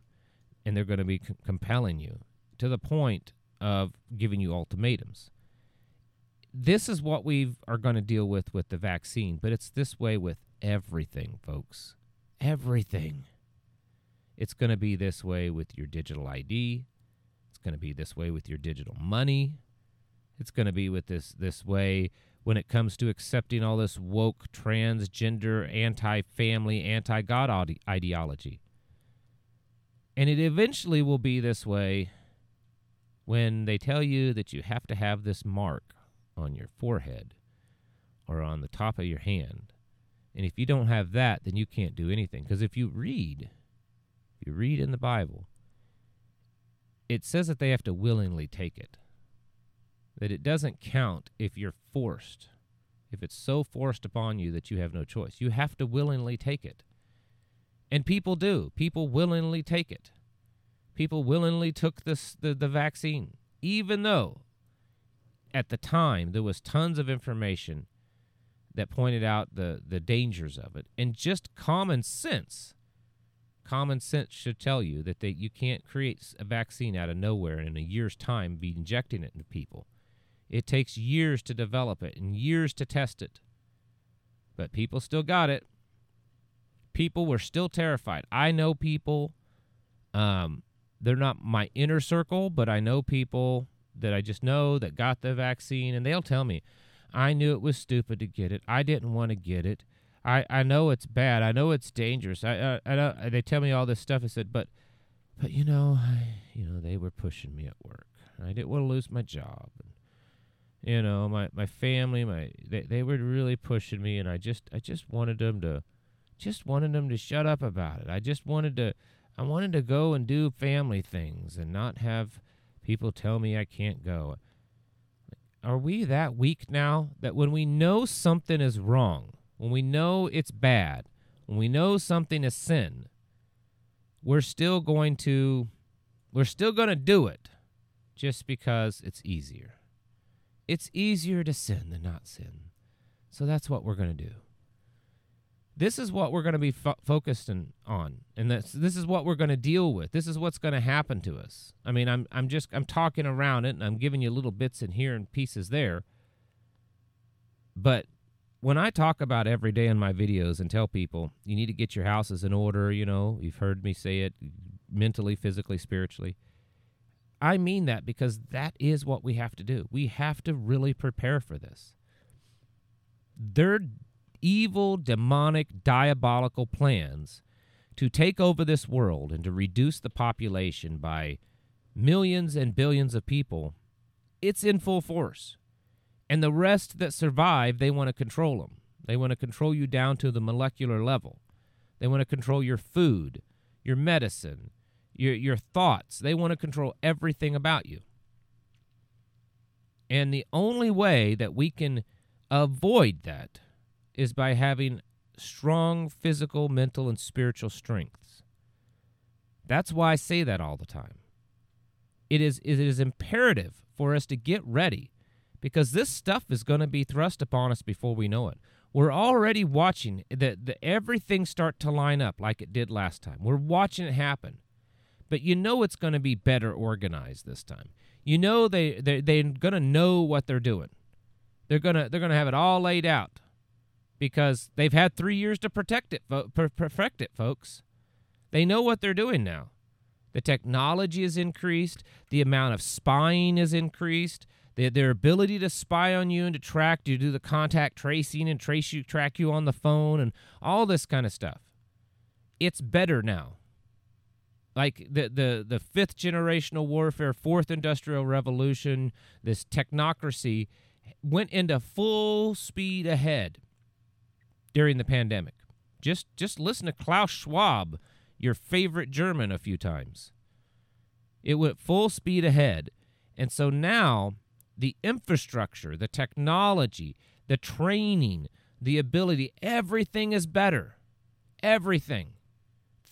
And they're going to be c- compelling you to the point of giving you ultimatums. This is what we are going to deal with with the vaccine, but it's this way with everything, folks. Everything. It's going to be this way with your digital ID. It's going to be this way with your digital money. It's going to be with this this way when it comes to accepting all this woke, transgender, anti-family, anti-God ideology. And it eventually will be this way when they tell you that you have to have this mark on your forehead or on the top of your hand. And if you don't have that, then you can't do anything. Because if you read, if you read in the Bible, it says that they have to willingly take it. That it doesn't count if you're forced, if it's so forced upon you that you have no choice. You have to willingly take it. And people do. People willingly take it. People willingly took this the, the vaccine, even though at the time there was tons of information that pointed out the, the dangers of it. And just common sense Common sense should tell you that they, you can't create a vaccine out of nowhere and in a year's time be injecting it into people. It takes years to develop it and years to test it. But people still got it. People were still terrified. I know people, um, they're not my inner circle, but I know people that I just know that got the vaccine, and they'll tell me, I knew it was stupid to get it. I didn't want to get it. I, I know it's bad. I know it's dangerous. I, I, I know, they tell me all this stuff. I said, but, but you know, I, you know, they were pushing me at work. I didn't want to lose my job. And, you know, my, my family, my, they, they were really pushing me. And I just, I just wanted them to, just wanted them to shut up about it. I just wanted to, I wanted to go and do family things and not have people tell me I can't go. Are we that weak now that when we know something is wrong, when we know it's bad, when we know something is sin, we're still going to we're still going to do it just because it's easier. It's easier to sin than not sin. So that's what we're going to do. This is what we're going to be fo- focused in, on, and this this is what we're going to deal with. This is what's going to happen to us. I mean, I'm I'm just I'm talking around it, and I'm giving you little bits in here and pieces there. But when I talk about every day in my videos and tell people you need to get your houses in order, you know, you've heard me say it mentally, physically, spiritually. I mean that because that is what we have to do. We have to really prepare for this. Their evil, demonic, diabolical plans to take over this world and to reduce the population by millions and billions of people, it's in full force. And the rest that survive, they want to control them. They want to control you down to the molecular level. They want to control your food, your medicine, your, your thoughts. They want to control everything about you. And the only way that we can avoid that is by having strong physical, mental, and spiritual strengths. That's why I say that all the time. It is, it is imperative for us to get ready because this stuff is going to be thrust upon us before we know it. We're already watching the everything start to line up like it did last time. We're watching it happen. But you know it's going to be better organized this time. You know they they they're going to know what they're doing. They're going to they're to have it all laid out because they've had 3 years to protect it perfect it folks. They know what they're doing now. The technology is increased, the amount of spying is increased, their ability to spy on you and to track you, do the contact tracing and trace you, track you on the phone, and all this kind of stuff. It's better now. Like the the the fifth generational warfare, fourth industrial revolution, this technocracy went into full speed ahead during the pandemic. Just just listen to Klaus Schwab, your favorite German, a few times. It went full speed ahead. And so now the infrastructure, the technology, the training, the ability, everything is better. Everything.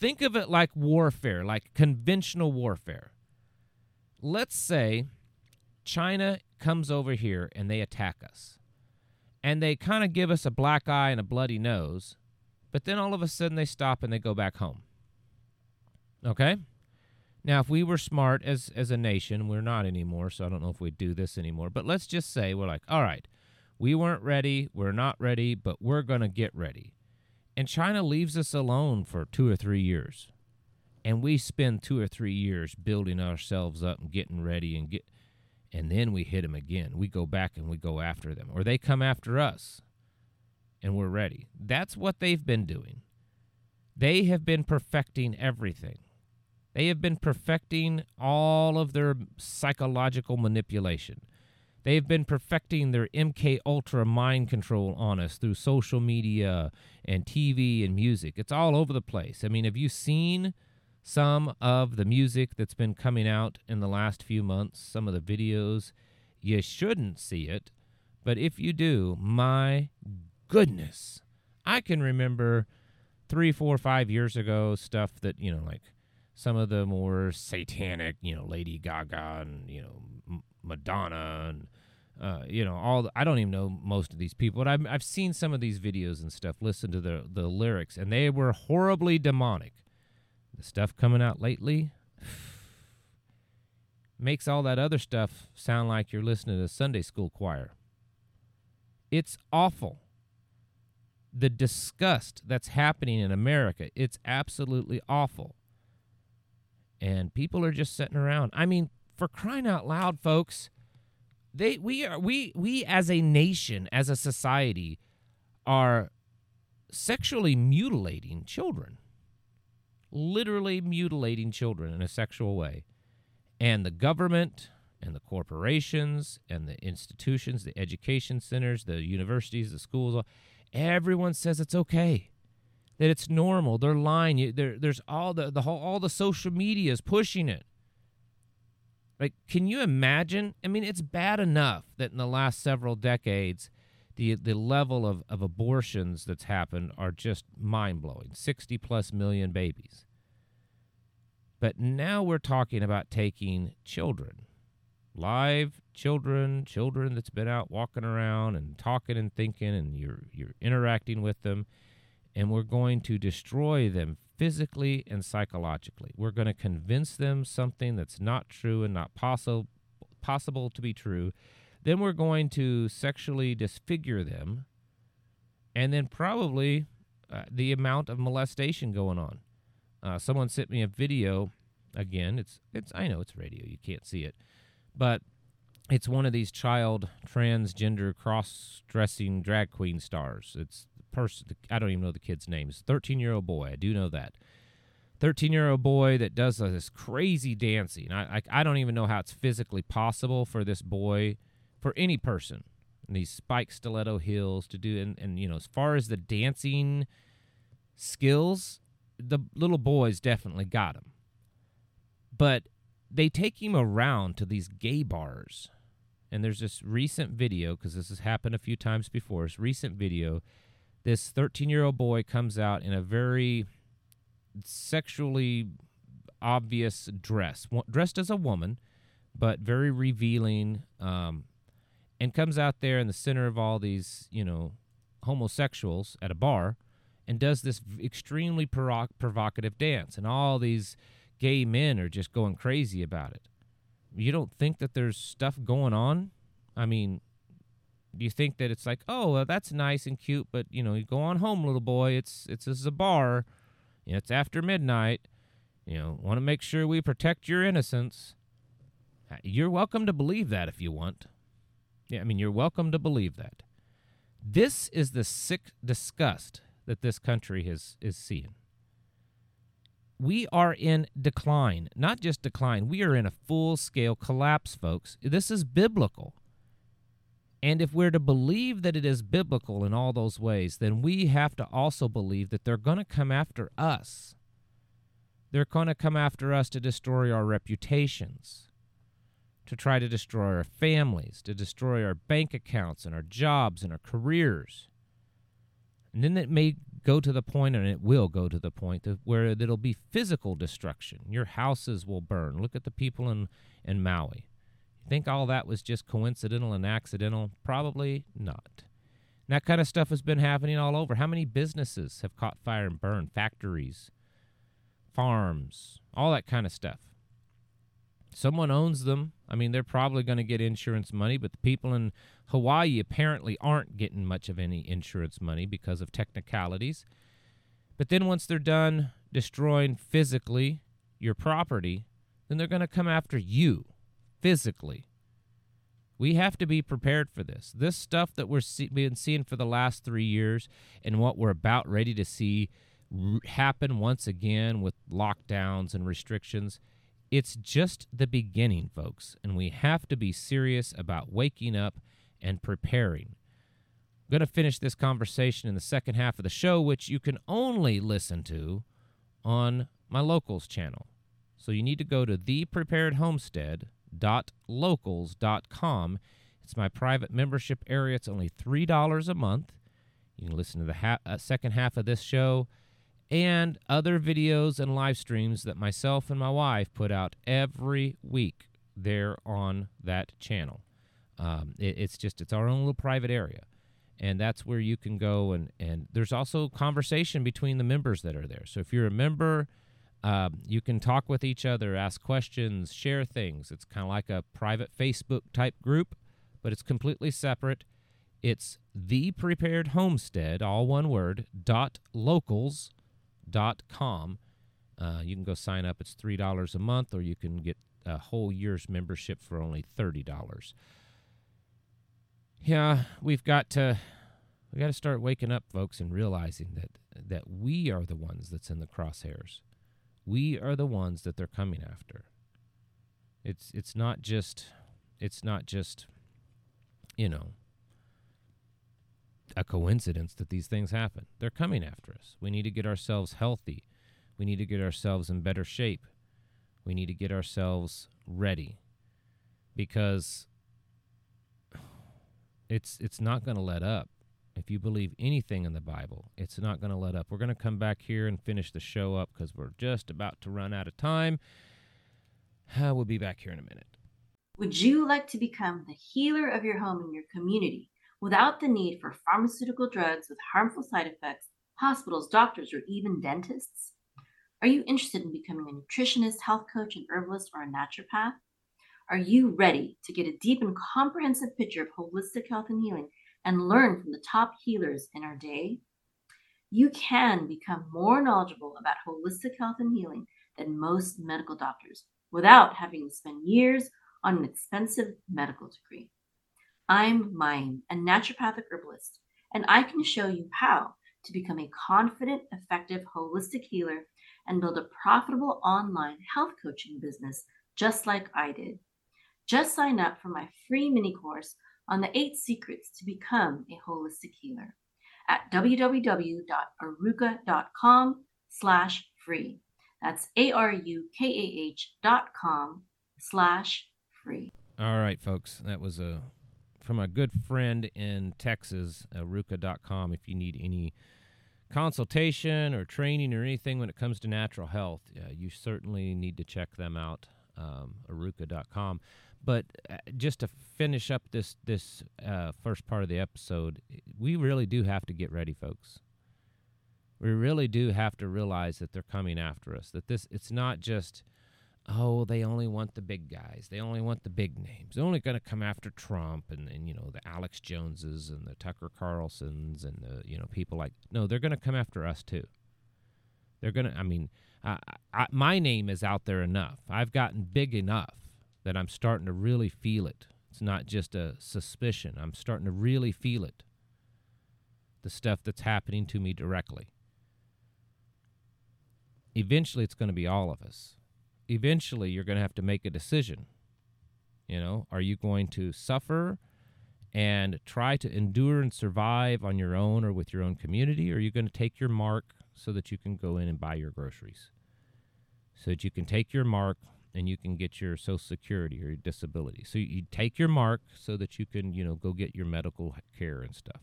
Think of it like warfare, like conventional warfare. Let's say China comes over here and they attack us. And they kind of give us a black eye and a bloody nose, but then all of a sudden they stop and they go back home. Okay? Now, if we were smart as as a nation, we're not anymore, so I don't know if we'd do this anymore. But let's just say we're like, all right, we weren't ready, we're not ready, but we're going to get ready. And China leaves us alone for two or three years. and we spend two or three years building ourselves up and getting ready and get and then we hit them again. We go back and we go after them or they come after us and we're ready. That's what they've been doing. They have been perfecting everything. They have been perfecting all of their psychological manipulation They've been perfecting their MK Ultra mind control on us through social media and TV and music. It's all over the place. I mean, have you seen some of the music that's been coming out in the last few months, some of the videos? You shouldn't see it, but if you do, my goodness. I can remember three, four, five years ago stuff that, you know, like some of the more satanic, you know, Lady Gaga and, you know, Madonna and uh, you know all the, I don't even know most of these people, but I've I've seen some of these videos and stuff. Listen to the the lyrics, and they were horribly demonic. The stuff coming out lately makes all that other stuff sound like you're listening to Sunday school choir. It's awful. The disgust that's happening in America, it's absolutely awful. And people are just sitting around. I mean, for crying out loud, folks, they we are we we as a nation, as a society, are sexually mutilating children. Literally mutilating children in a sexual way. And the government and the corporations and the institutions, the education centers, the universities, the schools, everyone says it's okay. That it's normal. They're lying. There, there's all the, the whole all the social media is pushing it. Like, can you imagine? I mean, it's bad enough that in the last several decades, the the level of, of abortions that's happened are just mind blowing. Sixty plus million babies. But now we're talking about taking children, live children, children that's been out walking around and talking and thinking, and you're you're interacting with them, and we're going to destroy them physically and psychologically. We're going to convince them something that's not true and not possible possible to be true. Then we're going to sexually disfigure them, and then probably uh, the amount of molestation going on. Uh, someone sent me a video. Again, it's it's I know it's radio, you can't see it, but it's one of these child transgender cross-dressing drag queen stars. It's person. I don't even know the kid's name. It's 13 year old boy. I do know that. 13 year old boy that does this crazy dancing. I, I, I don't even know how it's physically possible for this boy, for any person, these spike stiletto heels to do. And, and you know, as far as the dancing skills, the little boy's definitely got them. But they take him around to these gay bars. And there's this recent video, because this has happened a few times before, this recent video this 13 year old boy comes out in a very sexually obvious dress, dressed as a woman, but very revealing, um, and comes out there in the center of all these, you know, homosexuals at a bar and does this extremely provo- provocative dance. And all these gay men are just going crazy about it. You don't think that there's stuff going on? I mean, you think that it's like, oh, well, that's nice and cute, but you know, you go on home, little boy. It's it's a bar, you know, it's after midnight. You know, want to make sure we protect your innocence. You're welcome to believe that if you want. Yeah, I mean, you're welcome to believe that. This is the sick disgust that this country has is seeing. We are in decline, not just decline. We are in a full scale collapse, folks. This is biblical. And if we're to believe that it is biblical in all those ways, then we have to also believe that they're going to come after us. They're going to come after us to destroy our reputations, to try to destroy our families, to destroy our bank accounts and our jobs and our careers. And then it may go to the point, and it will go to the point where it'll be physical destruction. Your houses will burn. Look at the people in, in Maui. Think all that was just coincidental and accidental? Probably not. And that kind of stuff has been happening all over. How many businesses have caught fire and burned? Factories, farms, all that kind of stuff. Someone owns them. I mean, they're probably going to get insurance money, but the people in Hawaii apparently aren't getting much of any insurance money because of technicalities. But then once they're done destroying physically your property, then they're going to come after you physically. We have to be prepared for this. This stuff that we're see- been seeing for the last three years and what we're about ready to see r- happen once again with lockdowns and restrictions, it's just the beginning, folks. And we have to be serious about waking up and preparing. I'm going to finish this conversation in the second half of the show, which you can only listen to on my locals channel. So you need to go to thepreparedhomestead.locals.com. It's my private membership area. It's only $3 a month. You can listen to the ha- uh, second half of this show and other videos and live streams that myself and my wife put out every week there on that channel. Um, it, it's just it's our own little private area, and that's where you can go and and there's also conversation between the members that are there. So if you're a member, um, you can talk with each other, ask questions, share things. It's kind of like a private Facebook type group, but it's completely separate. It's the prepared homestead, all one word, dot locals dot com. Uh, you can go sign up. It's three dollars a month, or you can get a whole year's membership for only thirty dollars. Yeah, we've got to we got to start waking up, folks, and realizing that that we are the ones that's in the crosshairs. We are the ones that they're coming after. It's it's not just it's not just you know a coincidence that these things happen. They're coming after us. We need to get ourselves healthy. We need to get ourselves in better shape. We need to get ourselves ready because it's it's not going to let up. If you believe anything in the Bible, it's not going to let up. We're going to come back here and finish the show up because we're just about to run out of time. We'll be back here in a minute. Would you like to become the healer of your home and your community without the need for pharmaceutical drugs with harmful side effects, hospitals, doctors, or even dentists? Are you interested in becoming a nutritionist, health coach, an herbalist, or a naturopath? Are you ready to get a deep and comprehensive picture of holistic health and healing and learn from the top healers in our day? You can become more knowledgeable about holistic health and healing than most medical doctors without having to spend years on an expensive medical degree. I'm Mayan, a naturopathic herbalist, and I can show you how to become a confident, effective, holistic healer and build a profitable online health coaching business just like I did. Just sign up for my free mini course on the eight secrets to become a holistic healer at www.arukah.com slash free. That's A-R-U-K-A-H dot com slash free. All right, folks. That was a from a good friend in Texas, arukah.com. If you need any consultation or training or anything when it comes to natural health, uh, you certainly need to check them out, um, arukah.com. But uh, just to finish up this this uh, first part of the episode, we really do have to get ready, folks. We really do have to realize that they're coming after us. That this it's not just oh they only want the big guys, they only want the big names. They're only going to come after Trump and, and you know the Alex Joneses and the Tucker Carlsons and the you know people like no they're going to come after us too. They're going to I mean I, I, my name is out there enough. I've gotten big enough that I'm starting to really feel it. It's not just a suspicion. I'm starting to really feel it. The stuff that's happening to me directly. Eventually, it's going to be all of us. Eventually, you're going to have to make a decision. You know, are you going to suffer and try to endure and survive on your own or with your own community? Or are you going to take your mark so that you can go in and buy your groceries? So that you can take your mark and you can get your social security or your disability. So you take your mark so that you can, you know, go get your medical care and stuff.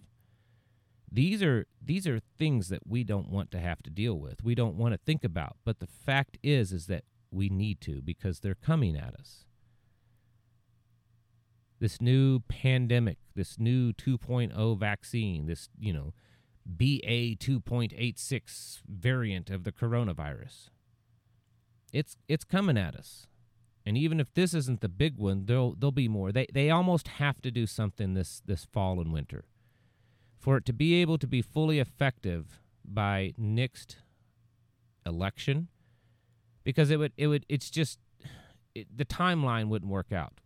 These are these are things that we don't want to have to deal with. We don't want to think about, but the fact is is that we need to because they're coming at us. This new pandemic, this new 2.0 vaccine, this, you know, BA 2.86 variant of the coronavirus it's it's coming at us. And even if this isn't the big one, there'll there'll be more. They they almost have to do something this this fall and winter. For it to be able to be fully effective by next election, because it would it would it's just it, the timeline wouldn't work out.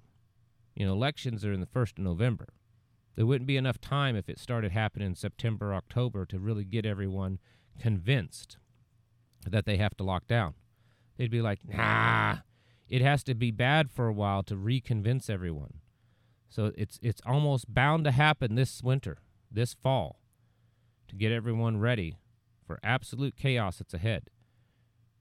You know, elections are in the first of November. There wouldn't be enough time if it started happening in September, October to really get everyone convinced that they have to lock down. They'd be like, nah, it has to be bad for a while to reconvince everyone. So it's it's almost bound to happen this winter, this fall, to get everyone ready for absolute chaos that's ahead.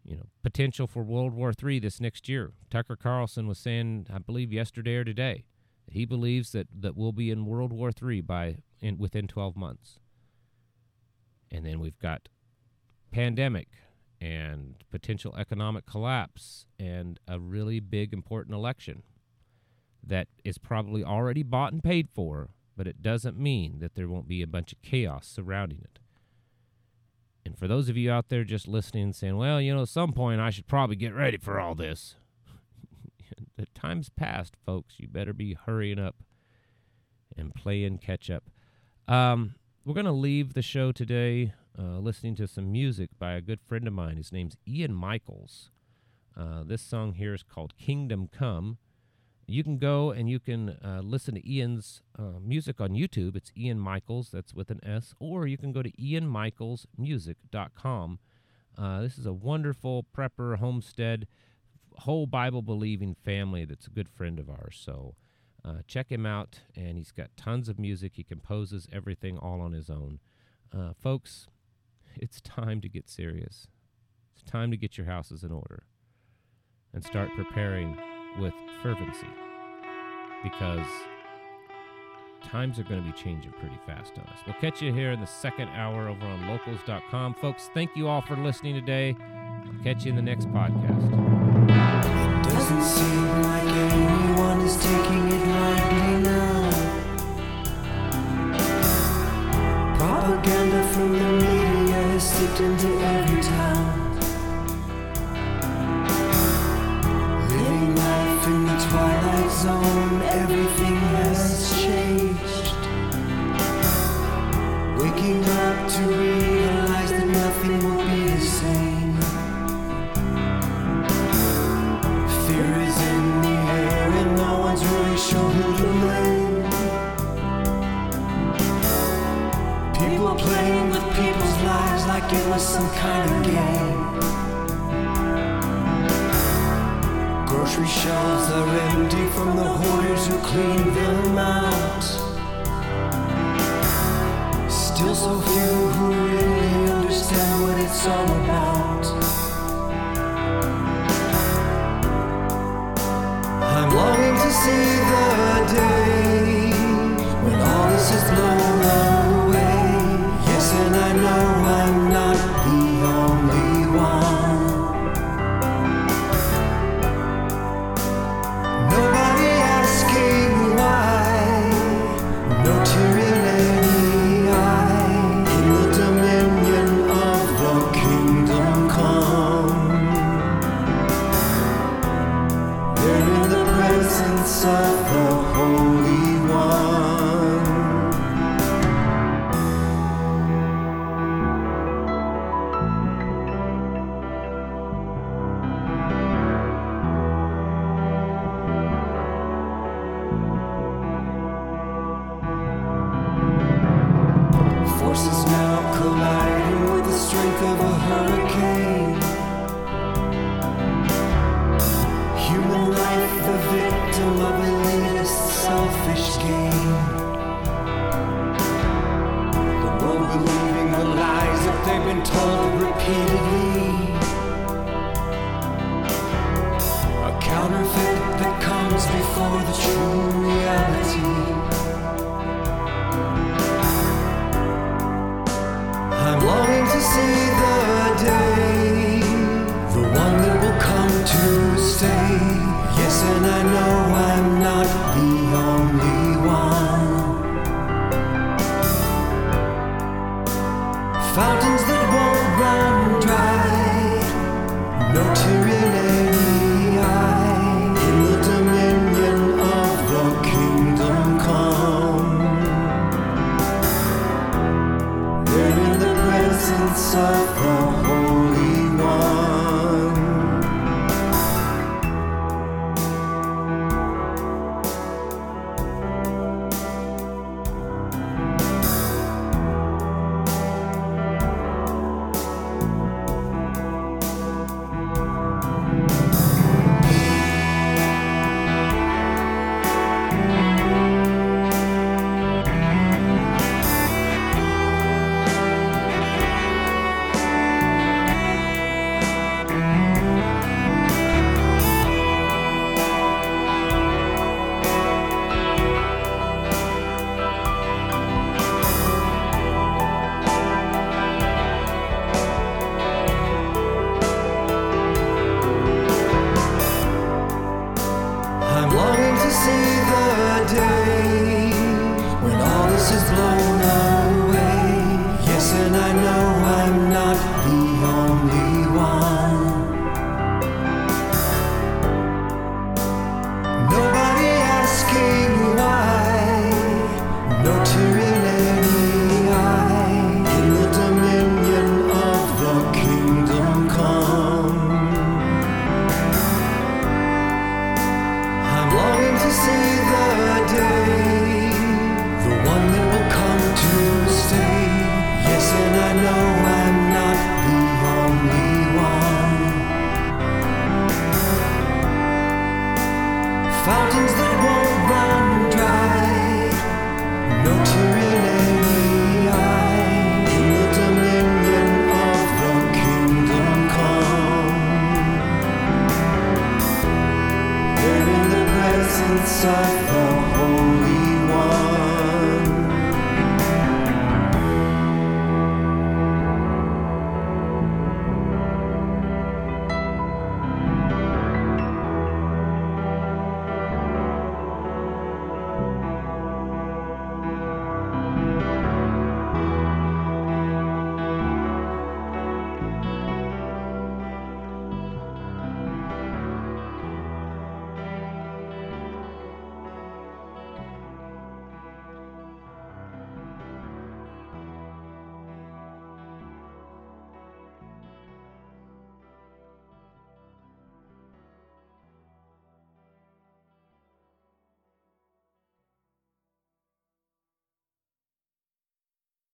You know, potential for World War III this next year. Tucker Carlson was saying, I believe yesterday or today, that he believes that, that we'll be in World War III by in, within 12 months. And then we've got pandemic and potential economic collapse and a really big important election that is probably already bought and paid for, but it doesn't mean that there won't be a bunch of chaos surrounding it. And for those of you out there just listening and saying, well, you know, at some point I should probably get ready for all this. the time's past, folks. You better be hurrying up and playing catch up. Um, we're going to leave the show today uh, listening to some music by a good friend of mine. His name's Ian Michaels. Uh, this song here is called Kingdom Come. You can go and you can uh, listen to Ian's uh, music on YouTube. It's Ian Michaels, that's with an S, or you can go to ianmichaelsmusic.com. Uh, this is a wonderful prepper homestead, whole Bible believing family that's a good friend of ours. So uh, check him out, and he's got tons of music. He composes everything all on his own. Folks, it's time to get serious. It's time to get your houses in order and start preparing with fervency because times are going to be changing pretty fast on us. We'll catch you here in the second hour over on locals.com. Folks, thank you all for listening today. I'll catch you in the next podcast. Has into every town. Living life in the twilight zone, everything has changed. Waking up to realize it was some kind of game. Grocery shelves are empty from the hoarders who clean them out. Still so few who really understand what it's all about. I'm longing to see of